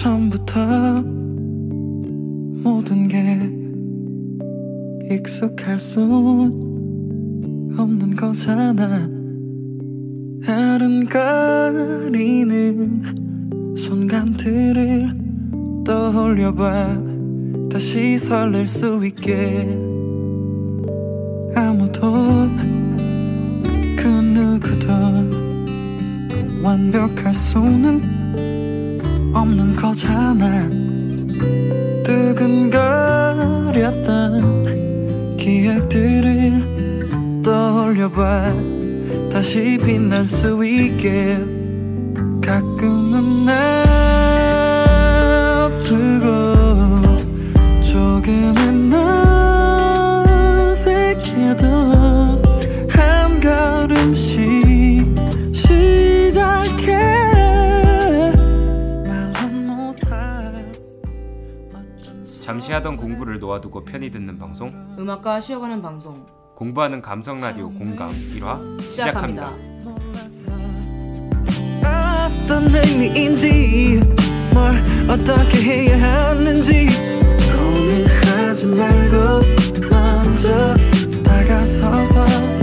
처음부터 모든 게 익숙할 수 없는 거잖아. 아른거리는 순간들을 떠올려봐. 다시 설렐 수 있게. 아무도 그 누구도 완벽할 수는 없는 거잖아. 뜨근거렸던 기억들을 떠올려봐. 다시 빛날 수 있게 가끔 잠시 하던 공부를 놓아두고 편히 듣는 방송 음악과 쉬어가는 방송 공부하는 감성 라디오 공감 1화 시작합니다. 시작합니다. 어떤 의미인지 뭘 어떻게 해야 하는지 고민하지 말고 먼저 다가서서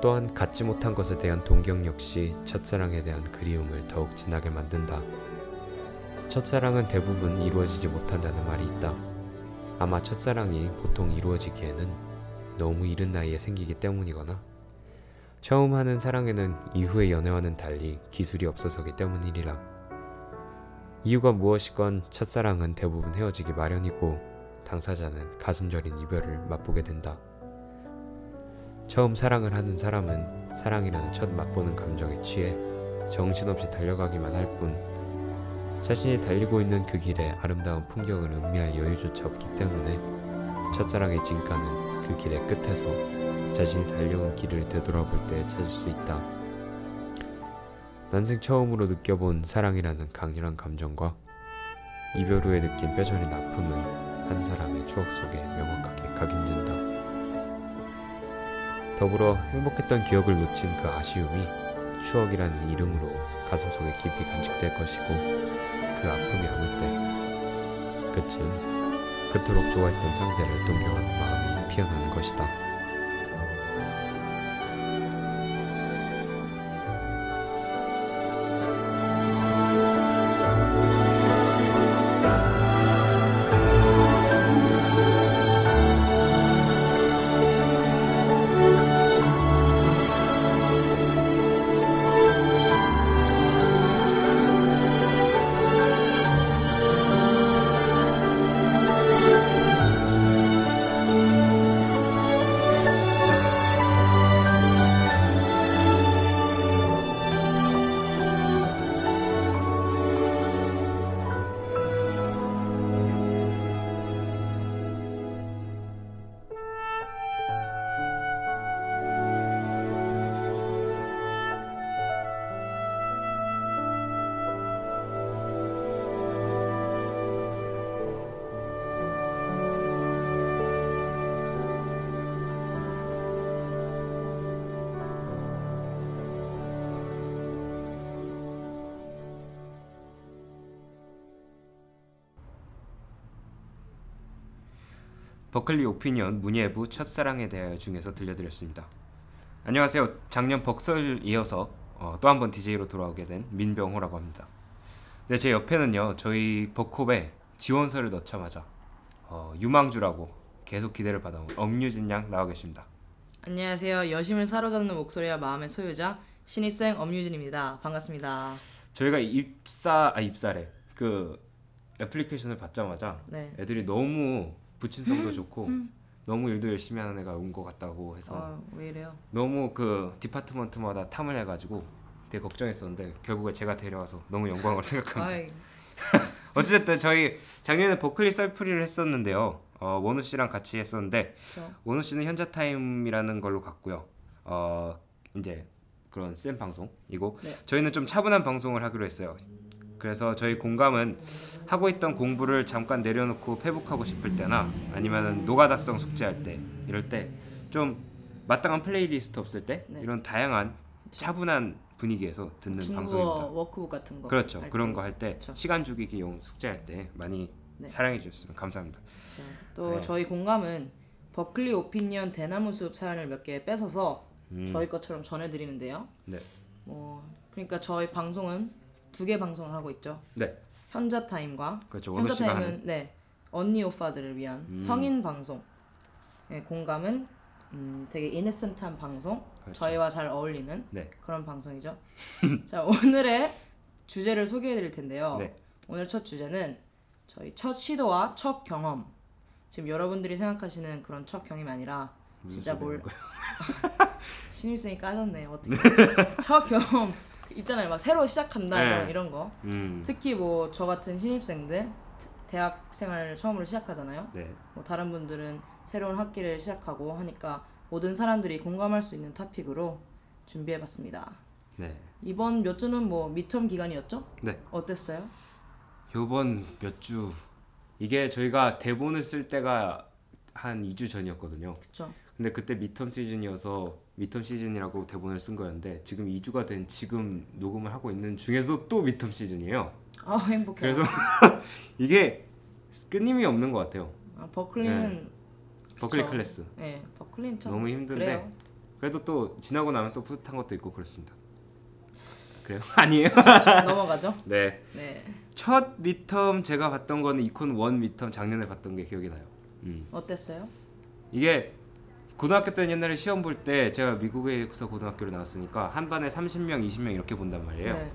또한 갖지 못한 것에 대한 동경 역시 첫사랑에 대한 그리움을 더욱 진하게 만든다. 첫사랑은 대부분 이루어지지 못한다는 말이 있다. 아마 첫사랑이 보통 이루어지기에는 너무 이른 나이에 생기기 때문이거나 처음 하는 사랑에는 이후의 연애와는 달리 기술이 없어서기 때문이리라. 이유가 무엇이건 첫사랑은 대부분 헤어지기 마련이고 당사자는 가슴 저린 이별을 맛보게 된다. 처음 사랑을 하는 사람은 사랑이라는 첫 맛보는 감정에 취해 정신없이 달려가기만 할 뿐 자신이 달리고 있는 그 길에 아름다운 풍경을 음미할 여유조차 없기 때문에 첫사랑의 진가는 그 길의 끝에서 자신이 달려온 길을 되돌아볼 때 찾을 수 있다. 난생 처음으로 느껴본 사랑이라는 강렬한 감정과 이별 후에 느낀 뼈저린 아픔은 한 사람의 추억 속에 명확하게 각인된다. 더불어 행복했던 기억을 놓친 그 아쉬움이 추억이라는 이름으로 가슴속에 깊이 간직될 것이고 그 아픔이 아물 때 그쯤 그토록 좋아했던 상대를 동경하는 마음이 피어나는 것이다. 버클리 오피니언 문예부 첫사랑에 대하여 중에서 들려드렸습니다. 안녕하세요. 작년 벅설 이어서 어, 또 한 번 DJ로 돌아오게 된 민병호라고 합니다. 네, 제 옆에는요. 저희 버콥에 지원서를 넣자마자 어, 유망주라고 계속 기대를 받아온 엄유진 양 나와 계십니다. 안녕하세요. 여심을 사로잡는 목소리와 마음의 소유자 신입생 엄유진입니다. 반갑습니다. 저희가 입사 아 입사래 그 애플리케이션을 받자마자 네. 애들이 너무 붙임성도 좋고 너무 일도 열심히 하는 애가 온 것 같다고 해서 어, 왜 이래요? 너무 그 department마다 탐을 해가지고 되게 걱정했었는데 결국에 제가 데려와서 너무 영광으로 생각합니다. 어쨌든 저희 작년에 버클리 썰풀이를 했었는데요. 어, 원우 씨랑 같이 했었는데 저 원우 씨는 현자 타임이라는 걸로 갔고요. 어 이제 그런 센 방송이고 네. 저희는 좀 차분한 방송을 하기로 했어요. 그래서 저희 공감은 하고 있던 공부를 잠깐 내려놓고 회복하고 싶을 때나 아니면은 노가다성 숙제할 때 이럴 때 좀 마땅한 플레이리스트 없을 때 네. 이런 다양한 차분한 분위기에서 듣는 방송입니다. 워크북 같은 거. 그렇죠. 할 그런 때. 거할 때. 시간 죽이기용 숙제할 때 많이 네. 사랑해 주셨으면 감사합니다. 자, 또 네. 저희 공감은 버클리 오피니언 대나무 숲 사연을 몇 개 뺏어서 저희 것처럼 전해드리는데요. 음. 네. 뭐 그러니까 저희 방송은 두 개 방송을 하고 있죠. 네. 현자 타임과 그렇죠. 원우 현자 씨가 타임은 하는 음. 네 언니 오빠들을 위한 성인 방송. 네, 공감은 음, 되게 이네센트한 방송. 그렇죠. 저희와 잘 어울리는 네. 그런 방송이죠. 자 오늘의 주제를 소개해드릴 텐데요. 네. 오늘 첫 주제는 저희 첫 시도와 첫 경험. 지금 여러분들이 생각하시는 그런 첫 경험이 아니라 무슨 진짜 소리 뭘 하는 신입생이 까졌네 어떻게 첫 경험 있잖아요 막 새로 시작한다 네. 이런, 이런 거 음. 특히 뭐 저 같은 신입생들 트- 대학 생활 처음으로 시작하잖아요 네. 뭐 다른 분들은 새로운 학기를 시작하고 하니까 모든 사람들이 공감할 수 있는 토픽으로 준비해봤습니다 네. 이번 몇 주는 뭐 미텀 기간이었죠? 네. 어땠어요? 요번 몇 주 이게 저희가 대본을 쓸 때가 한 2주 전이었거든요. 그쵸 근데 그때 미텀 시즌이어서 미텀 시즌이라고 대본을 쓴 거였는데 지금 2주가 된 지금 녹음을 하고 있는 중에서 또 미텀 시즌이에요. 아 행복해 그래서 이게 끊임이 없는 것 같아요. 아, 버클리는 버클리 그쵸. 클래스 네 버클리는 참 너무 힘든데 그래요. 그래도 또 지나고 나면 또 뿌듯한 것도 있고 그렇습니다. 그래요? 아니에요? 넘어가죠 네. 네 첫 미텀 제가 봤던 거는 이콘 원 미텀 작년에 봤던 게 기억이 나요. 음. 어땠어요? 이게 고등학교 때는 옛날에 시험 볼 때 제가 미국에서 고등학교를 나왔으니까 한 반에 30명, 20명 이렇게 본단 말이에요. 네.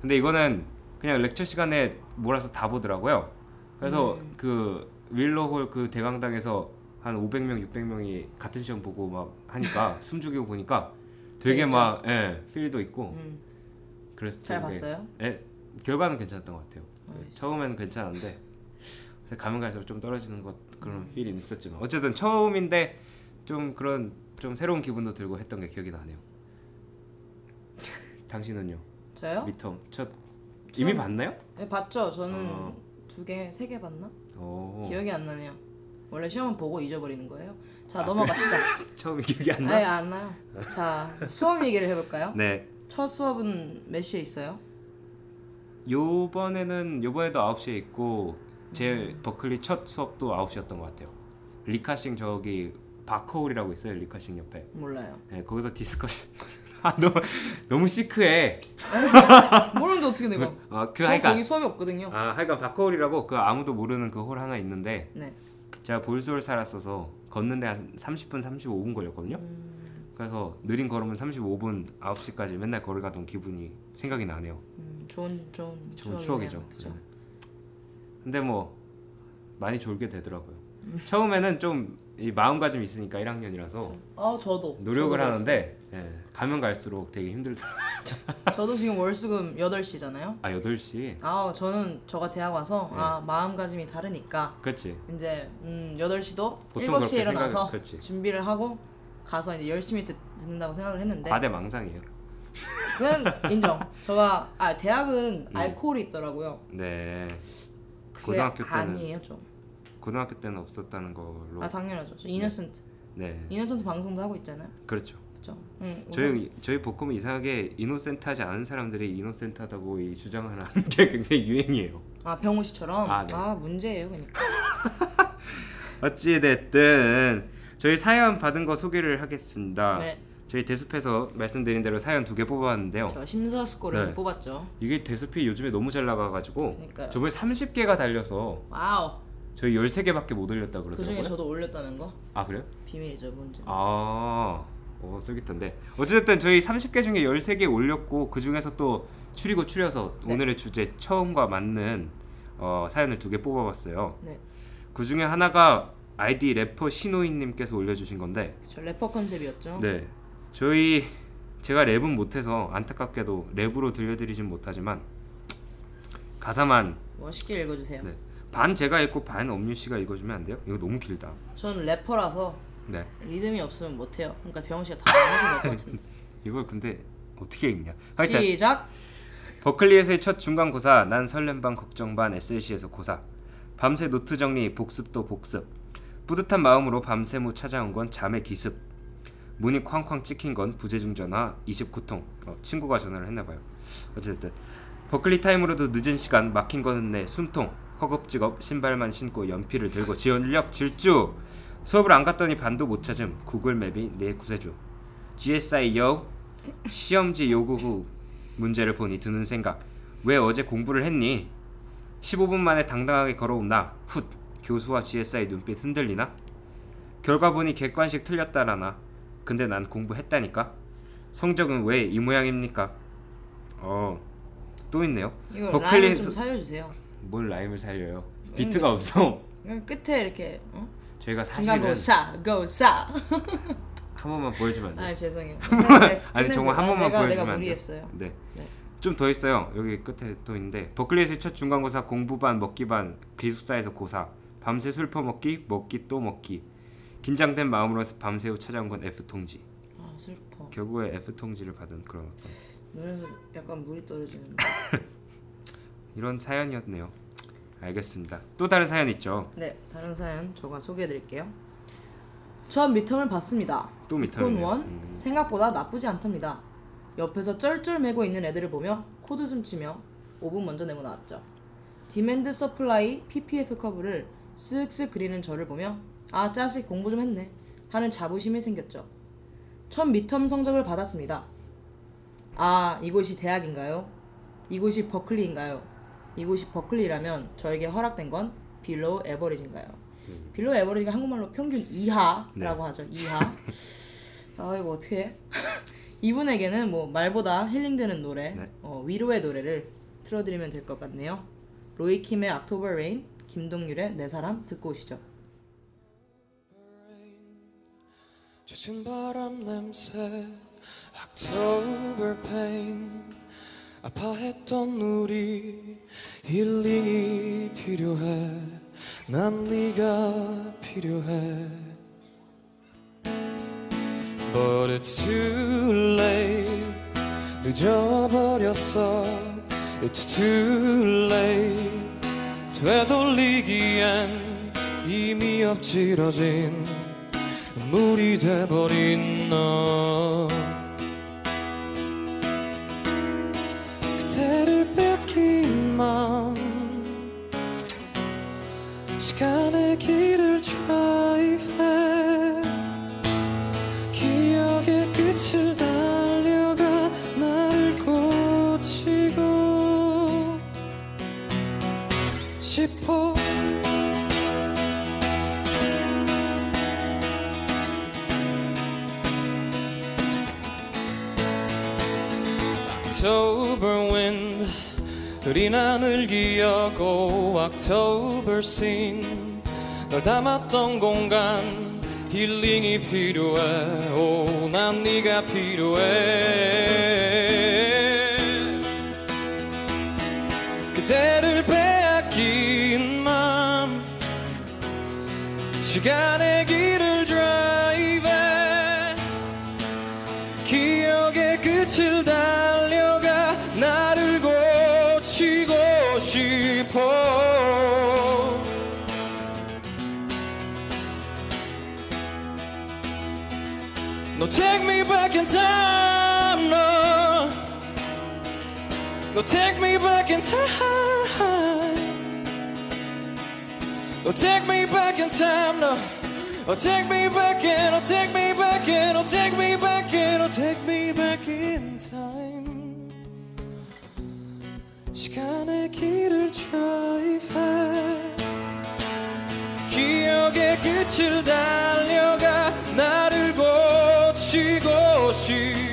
근데 이거는 그냥 렉처 시간에 몰아서 다 보더라고요. 그래서 음. 그 윌러홀 그 대강당에서 한 500명, 600명이 같은 시험 보고 막 하니까 숨 죽이고 보니까 되게 재밌죠? 막 예, 필도 있고 음, 그래서 잘 되게- 봤어요? 예, 결과는 괜찮았던 것 같아요. 어이. 처음에는 괜찮은데 그래서 가면 갈수록 좀 떨어지는 것 그런 필이 있었지만 어쨌든 처음인데 좀 그런 좀 새로운 기분도 들고 했던 게 기억이 나네요. 당신은요? 저요? 미텀 첫 이미 봤나요? 네, 봤죠. 저는 어. 두 개, 세 개 봤나? 오. 기억이 안 나네요. 원래 시험은 보고 잊어버리는 거예요. 자 넘어갑시다. 처음에 기억이 안 나? 아예 안 나요. 자 수업 얘기를 해볼까요? 네. 첫 수업은 몇 시에 있어요? 요번에는 요번에도 9시에 있고 제 버클리 첫 수업도 9시였던 것 같아요. 리카싱 저기 바커홀이라고 있어요. 리카싱 옆에. 몰라요. 네, 거기서 discussion. 아 너무 너무 시크해. 모르는데 어떻게 내가? 아그 저 하여간 거기 수업이 없거든요. 아 하여간 바커홀이라고 그 아무도 모르는 그 홀 하나 있는데 네. 제가 볼서울 살았어서 걷는데 한 30분 35분 걸렸거든요. 그래서 느린 걸으면 35분 9시까지 맨날 걸어가던 기분이 생각이 나네요. 음, 좋은 좋은 좋은. 추억이죠. 네. 근데 뭐 많이 졸게 되더라고요. 처음에는 좀 이 마음가짐이 있으니까 1학년이라서 아 저도 노력을 저도 하는데 예, 가면 갈수록 되게 힘들더라고요. 저도 지금 월수금 8시잖아요. 아 8시? 아 저는 저가 대학 와서 네. 아 마음가짐이 다르니까 그렇지. 이제 음 8시도 보통 7시에 그렇게 일어나서 그렇지. 준비를 하고 가서 이제 열심히 듣, 듣는다고 생각을 했는데 과대 망상이에요. 그건 인정. 저가 아 대학은 음. 알코올이 있더라고요. 네. 그게 고등학교 때는 아니에요 좀. 고등학교 때는 없었다는 걸로. 아 당연하죠. 저 이너센트. 네. 이너센트 방송도 하고 있잖아요. 그렇죠. 그렇죠. 응. 저희 저희 복음은 이상하게 innocent하지 않은 사람들이 innocent하다고 이 주장을 하는 게 굉장히 유행이에요. 아 병우 씨처럼 아, 아, 네. 문제예요 그러니까. 어찌 됐든 저희 사연 받은 거 소개를 하겠습니다. 네, 저희 대숲에서 말씀드린 대로 사연 두 개 뽑아봤는데요. 저 심사숙고를 해서 네. 뽑았죠. 이게 대숲이 요즘에 너무 잘 나가가지고 그러니까요. 저번에 30개가 달려서 wow. 저희 13개밖에 못 올렸다 그 그러더라고요. 중에 저도 올렸다는 거 아 그래요? 비밀이죠, 뭔지. 아, 오 쏠깃한데. 어쨌든 저희 30개 중에 13개 올렸고 그 중에서 또 추리고 추려서 네. 오늘의 주제 처음과 맞는 어, 사연을 두 개 뽑아봤어요. 네, 그 중에 하나가 아이디 래퍼 신호인님께서 올려주신 건데, 저 래퍼 컨셉이었죠. 네, 저희 제가 랩은 못해서 안타깝게도 랩으로 들려드리진 못하지만 가사만 멋있게 읽어주세요. 네. 반 제가 읽고 반 엄유 씨가 읽어주면 안 돼요? 이거 너무 길다. 전 래퍼라서 네. 리듬이 없으면 못해요. 그러니까 병우 씨가 다 해줄 것 같은데. 이걸 근데 어떻게 읽냐? 하여튼 시작. 버클리에서의 첫 중간고사 난 설렘 반 걱정 반 SLC에서 고사 밤새 노트 정리 복습도 복습 뿌듯한 마음으로 밤새 무 찾아온 건 잠의 기습 문이 쾅쾅 찍힌 건 부재중 전화 29통 어, 친구가 전화를 했나 봐요 어쨌든 버클리 타임으로도 늦은 시간 막힌 거는 내 숨통 허겁지겁 신발만 신고 연필을 들고 지원력 질주. 수업을 안 갔더니 반도 못 찾음. 구글 맵이 내 구세주. GSI 요 시험지 요구 후 문제를 보니 드는 생각. 왜 어제 공부를 했니? 15분 만에 당당하게 걸어온 나 훗. 교수와 GSI 눈빛 흔들리나? 결과 보니 객관식 틀렸다라나? 근데 난 공부했다니까? 성적은 왜 이 모양입니까? 어 또 있네요. 이거 라임 좀 살려주세요. 뭘 라임을 살려요 비트가 없어 그냥 끝에 이렇게 어? 저희가 사실은 중간고사 고사. 한 번만 보여주면 안 돼요? 아 죄송해요. 아니 정말 한 번만 내가, 보여주면 내가 안 돼요? 무리했어요. 네. 네. 좀 더 있어요. 여기 끝에 또 있는데 버클리에서 첫 중간고사 공부 반 먹기 반 기숙사에서 고사 밤새 술 퍼먹기 먹기 또 먹기 긴장된 마음으로 밤새우 찾아온 건 F 통지 아 슬퍼. 결국에 F 통지를 받은 그런 어떤 눈에서 약간 물이 떨어지는데. 이런 사연이었네요. 알겠습니다. 또 다른 사연 있죠. 네 다른 사연 제가 소개해드릴게요. 첫 midterm을 봤습니다. 또 midterm네요. 원 음. 생각보다 나쁘지 않답니다. 옆에서 쩔쩔매고 있는 애들을 보며 코웃음치며 5분 먼저 내고 나왔죠. 디맨드 서플라이 PPF 커브를 쓱쓱 그리는 저를 보며 아 짜식 공부 좀 했네 하는 자부심이 생겼죠. 첫 midterm 성적을 받았습니다. 아 이곳이 대학인가요? 이곳이 버클리인가요? 이곳이 버클리라면 저에게 허락된 건 below average인가요? below average가 한국말로 평균 이하라고 네. 하죠. 이하. 아 이거 어떻게 해? 이분에게는 뭐 말보다 힐링되는 노래, 네. 어, 위로의 노래를 틀어드리면 될 것 같네요. 로이킴의 October Rain, 김동률의 내 사람 듣고 오시죠. 젖은 바람 냄새 October pain 아파했던 우리 힐링이 필요해. 난 네가 필요해. But it's too late 늦어버렸어. It's too late 되돌리기엔 이미 엎질러진 물이 돼버린 너 October scene 널 담았던 공간 힐링이 필요해. 오난 네가 필요해. 그대를 빼앗긴 맘 시간의 길을 드라이브해. 기억의 끝을 달 in time no No take me back in time Oh, take me back in time now. Oh, take me back in, oh, take me back in, oh, take me back in, oh, take me back in time. 시간의 길을 드라이브해 기억의 끝을 달려가 나를 고 치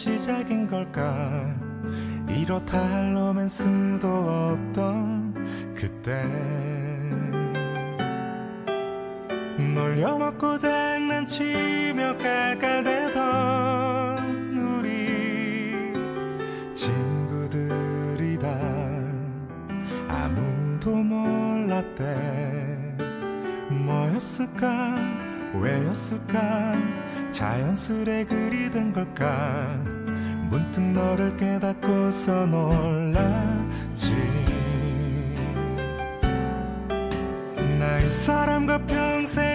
시작인 걸까? 이렇다 할 로맨스도 없던 그때. 놀려먹고 장난치며 깔깔대던 우리 친구들이 다 아무도 몰랐대. 뭐였을까 왜였을까? 자연스레 그리 된 걸까? 문득 너를 깨닫고서 놀랐지. 나 이 사람과 평생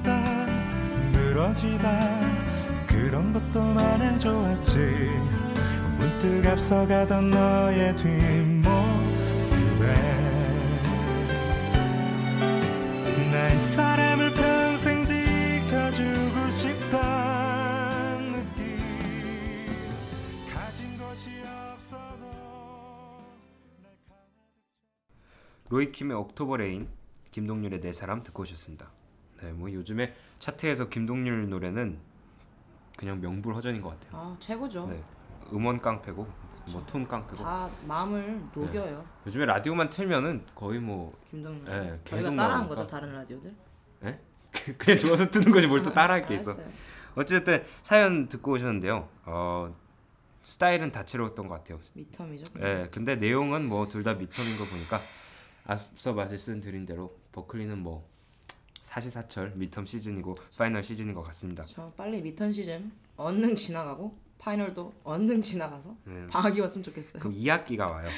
제잘되다 늘어지다. 그런 것도 마냥 좋았지. 문득 앞서가던 너의 뒷모습에 나 이 사람을 평생 지켜주고 싶단 로이킴의 October Rain, 김동률의 내 사람 듣고 오셨습니다. 네, 뭐 요즘에 차트에서 김동률 노래는 그냥 명불허전인 것 같아요. 아 최고죠. 네, 음원 깡패고 뭐 톤 깡패고 다 마음을 녹여요. 요즘에 라디오만 틀면은 거의 뭐 김동률. 네, 계속 따라한. 거죠 다른 라디오들. 그냥 좋아서 뜨는 거지 뭘 또 따라할 게 있어. 어쨌든 사연 듣고 오셨는데요. 어, 스타일은 다채로웠던 것 같아요. midterm이죠. 예, 근데 내용은 뭐 둘 다 midterm인 거 보니까 앞서 말씀드린 대로 버클리는 뭐 사시사철 midterm 시즌이고 final 시즌인 것 같습니다. 저 빨리 midterm 시즌 얼른 지나가고 final도 얼른 지나가서 네. 방학이 왔으면 좋겠어요. 그럼 2학기가 와요.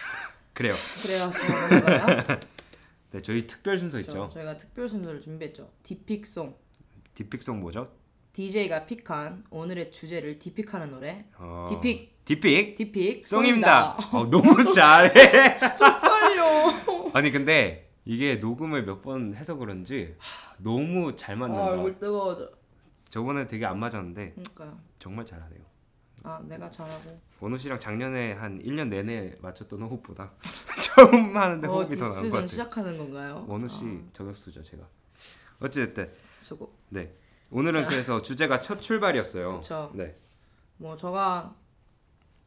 그래요. 제가 넘어가요. 네, 저희 특별 순서 저, 있죠. 저희가 특별 순서를 준비했죠. 디픽송. 디픽송 뭐죠? DJ가 pick한 오늘의 주제를 디픽하는 노래. 어, 디픽. 디픽 디픽 송입니다. 어, 너무 잘해. 빨려. 아니 근데 이게 녹음을 몇 번 해서 그런지 너무 잘 아, 맞는다. 얼굴 뜨거워져. 저번에 되게 안 맞았는데 그러니까요. 정말 잘하네요. 아, 내가 잘하고. 원우 씨랑 작년에 한 1년 내내 맞췄던 호흡보다 처음 하는데 어, 호흡이 더 나은 것 디스전 같아요. 시작하는 건가요? 원우 씨 아, 저격수죠 제가. 어찌됐든 수고. 네 오늘은 그래서 주제가 첫 출발이었어요. 그쵸. 네. 뭐 저가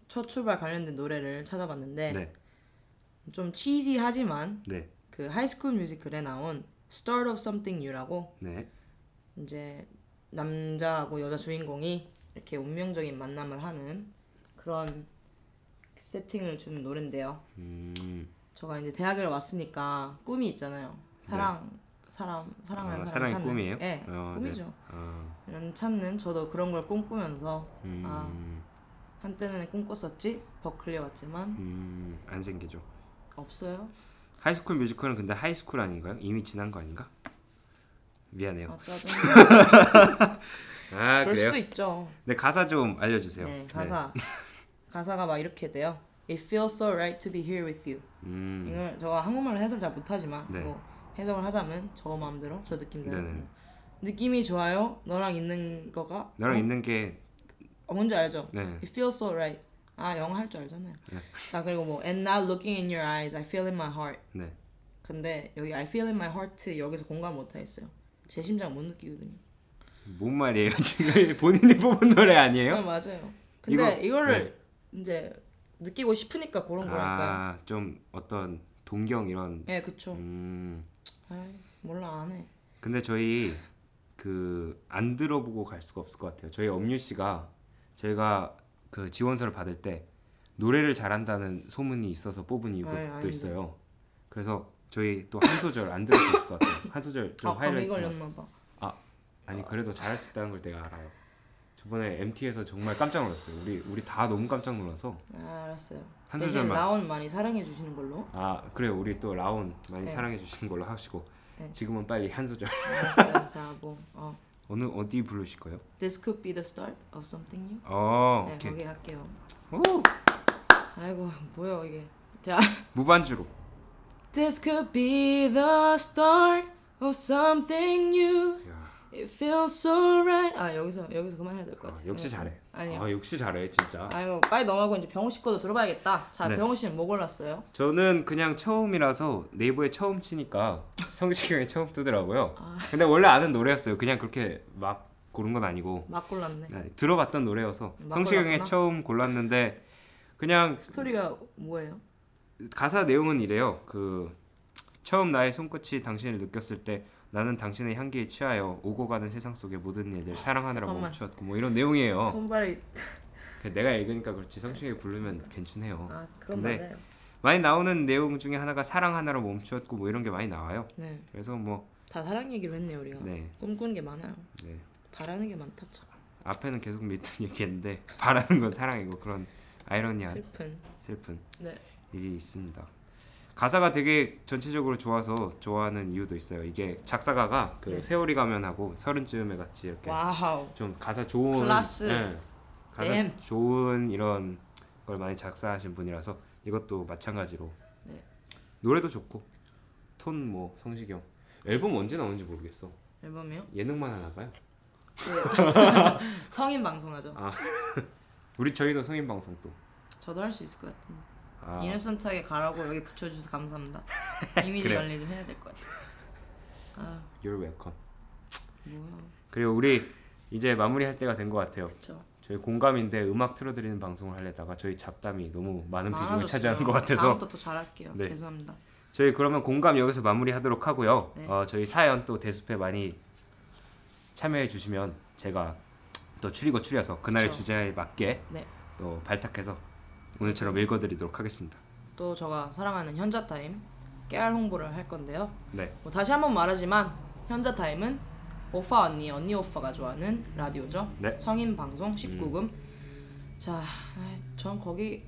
첫 출발 관련된 노래를 찾아봤는데 네. 좀 cheesy하지만 네. 그 High School Musical에 나온 Start of Something New라고 네. 이제 남자하고 여자 주인공이 이렇게 운명적인 만남을 하는 그런 세팅을 주는 노래인데요. 음. 저가 이제 대학에 왔으니까 꿈이 있잖아요. 사랑, 사람, 사랑하는 아, 사람 찾는. 꿈이에요? 네, 어, 꿈이죠. 아. 이런 찾는 저도 그런 걸 꿈꾸면서 음. 아, 한때는 꿈꿨었지 버클리 왔지만 음, 안 생기죠. 없어요. High School Musical은 근데 high school 아닌가요? 이미 지난 거 아닌가? 미안해요. 아. 아, 그럴 그래요? 수도 있죠. 네 가사 좀 알려주세요. 네 가사 가사가 막 이렇게 돼요. It feels so right to be here with you. 음, 이걸 제가 한국말로 해석 잘 못하지만 네. 뭐 해석을 하자면 저 마음대로 저 느낌대로 네네. 느낌이 좋아요. 너랑 있는 거가 너랑 어? 있는 게 어, 뭔지 알죠? 네. It feels so right. 아 영어 할 줄 알잖아요. 네. 자 그리고 뭐 And now looking in your eyes, I feel in my heart. 네. 근데 여기 I feel in my heart 여기서 공감 못 하겠어요. 제 심장 못 느끼거든요. 뭔 말이에요? 지금 본인이 뽑은 노래 아니에요? 아 맞아요. 근데 이거- 를 네. 이제 느끼고 싶으니까 그런 거랄까요. 아, 좀 어떤 동경 이런. 예, 그쵸. 음. 아이, 몰라 안 해. 근데 저희 그 안 들어보고 갈 수가 없을 것 같아요. 저희 엄유 씨가 저희가 그 지원서를 받을 때 노래를 잘한다는 소문이 있어서 뽑은 이유도 아닌데. 있어요. 그래서 저희 또 한 소절 안 들을 수 있을 것 같아요. 한 소절 좀 아 하이라이트. 걸렸나 봐. 아니 그래도 잘할 수 있다는 걸 내가 알아요. 저번에 MT에서 정말 깜짝 놀랐어요. 우리 우리 다 너무 깜짝 놀라서 아 알았어요. 한 소절만. 라온 많이 사랑해 주시는 걸로. 아 그래요. 우리 또 라온 많이 네. 사랑해 주시는 걸로 하시고 네. 지금은 빨리 한 소절. 알았어요. 자 뭐. 어. 어느 어디 부르실 거예요? This could be the start of something new. 어네 오케이. 거기 할게요. 오 아이고 뭐야 이게. 자 무반주로. This could be the start of something new. 야, It feels so right. 아 여기서 여기서 그만해야 될것 아, 같아. 역시 잘해. 아니요. 아, 역시 잘해 진짜. 아이고 빨리 넘어가고 이제 병호 씨 거도 들어봐야겠다. 자 네. 병호 씨는 뭐 골랐어요? 저는 그냥 처음이라서 네이버에 처음 치니까 성시경이 처음 뜨더라고요. 아. 근데 원래 아는 노래였어요. 그냥 그렇게 막 고른 건 아니고 막 골랐네. 네, 들어봤던 노래여서 골랐구나. 처음 골랐는데 그냥 스토리가 뭐예요? 가사 내용은 이래요. 그 처음 나의 손끝이 당신을 느꼈을 때 나는 당신의 향기에 취하여 오고 가는 세상 속의 모든 일들 사랑하느라 잠깐만. 멈추었고 뭐 이런 내용이에요. 손발이 그냥 내가 읽으니까 그렇지 성시경이 부르면 괜찮네요. 아 그건 근데- 맞아요. 많이 나오는 내용 중에 하나가 사랑 하나로 멈추었고 뭐 이런 게 많이 나와요. 네. 그래서 뭐 다 사랑 얘기로 했네요 우리가. 네, 꿈꾸는 게 많아요. 네. 바라는 게 많다 참. 앞에는 계속 믿던 얘기했는데 바라는 건 사랑이고 그런 아이러니한 슬픈. 슬픈 네. 일이 있습니다. 가사가 되게 전체적으로 좋아서 좋아하는 이유도 있어요. 이게 작사가가 그 네. 세월이 가면하고 서른쯤에 같이 이렇게 wow. 좀 가사 좋은 클라스. 네. 가사 댐. 좋은 이런 걸 많이 작사하신 분이라서 이것도 마찬가지로 네. 노래도 좋고 톤 뭐 성시경 앨범 언제 나오는지 모르겠어. 앨범이요? 예능만 하나 봐요. 그 성인 방송하죠. 아. 우리 저희도 성인 방송 또. 저도 할 수 있을 것 같은데. 아, 이너선트하게 가라고 여기 붙여주셔서 감사합니다. 이미지 그래요. 관리 좀 해야 될 것 같아. 아 you're welcome. 뭐야. 그리고 우리 이제 마무리할 때가 된 것 같아요. 그쵸. 저희 공감인데 음악 틀어드리는 방송을 하려다가 저희 잡담이 너무 많은 비중을. 차지하는 것 같아서 다음부터 더 잘할게요. 네. 죄송합니다. 저희 그러면 공감 여기서 마무리하도록 하고요. 네. 어, 저희 사연 또 대숲에 많이 참여해 주시면 제가 또 추리고 추려서 그날의 그쵸. 주제에 맞게 네. 또 발탁해서 오늘처럼 읽어드리도록 하겠습니다. 또 제가 사랑하는 현자 타임 깨알 홍보를 할 건데요. 네, 뭐 다시 한번 말하지만 현자 타임은 오빠 언니 언니 오빠가 좋아하는 라디오죠. 네. 성인 방송 19금. 자, 아, 전 거기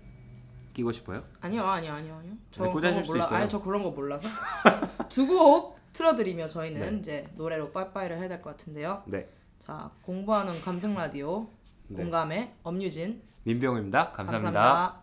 끼고 싶어요? 아니요 아니요 아니요 아니요. 저 네, 그런 꽂아줄 거 수 몰라. 있어요. 아니 저 그런 거 몰라서 두 곡 틀어드리며 저희는 네. 이제 노래로 빠이빠이를 해야 될 것 같은데요. 네, 자 공부하는 감성 라디오 네. 공감의 엄유진 민병입니다. 감사합니다.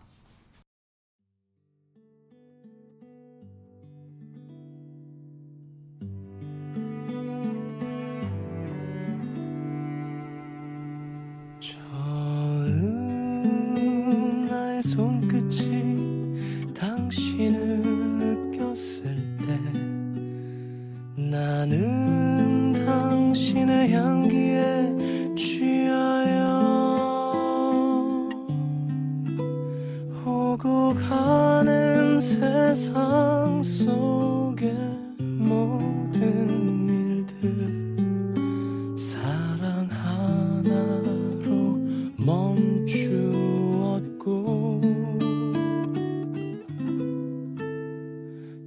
멈추었고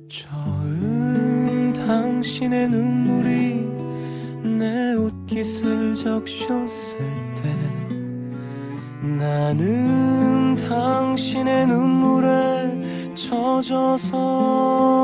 처음 당신의 눈물이 내 옷깃을 적셨을 때 나는 당신의 눈물에 젖어서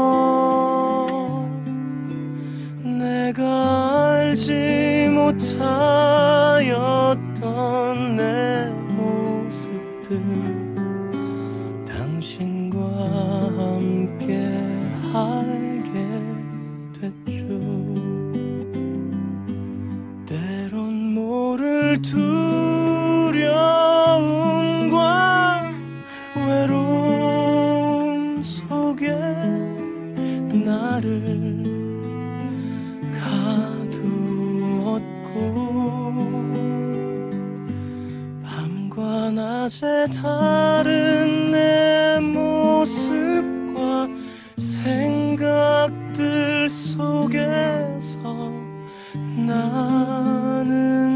낮에 다른 내 모습과 생각들 속에서 나는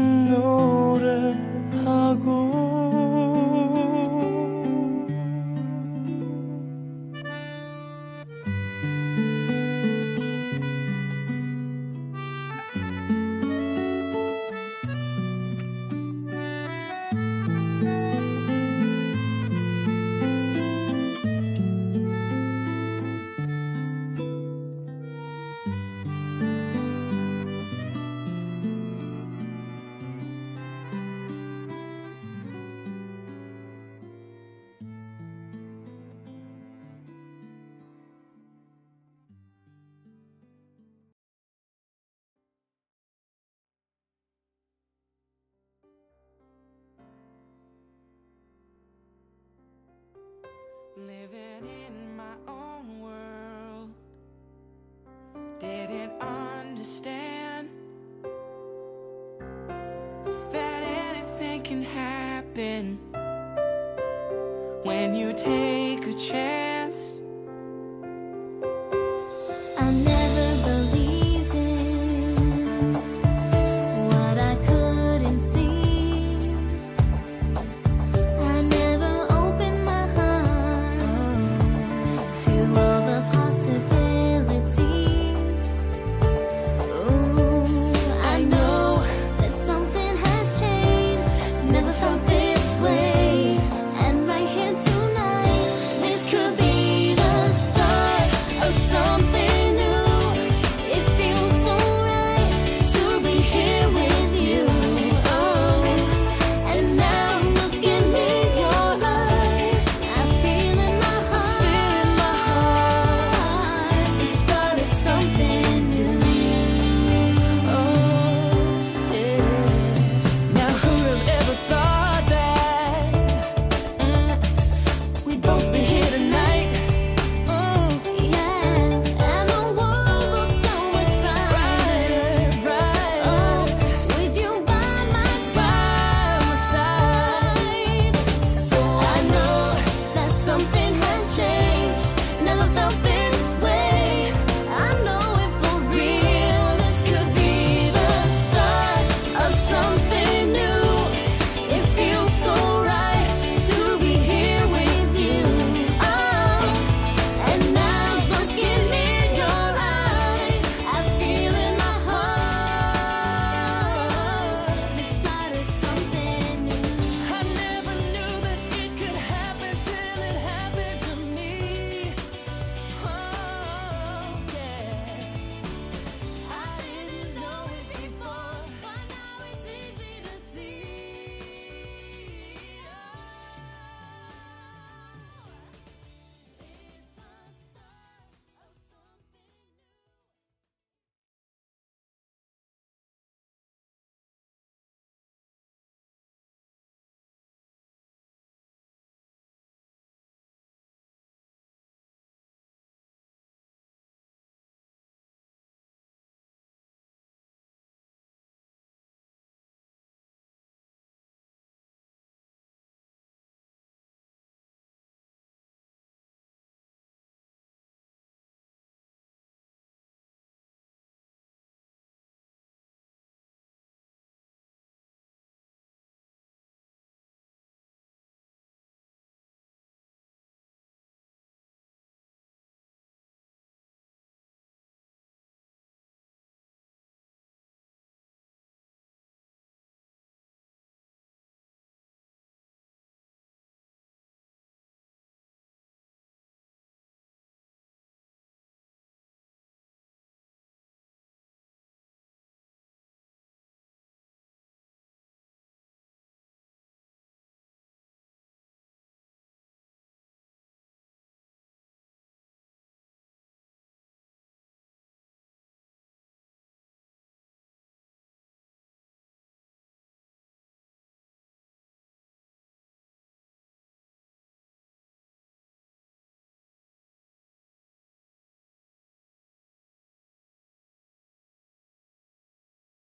Can you take a chance?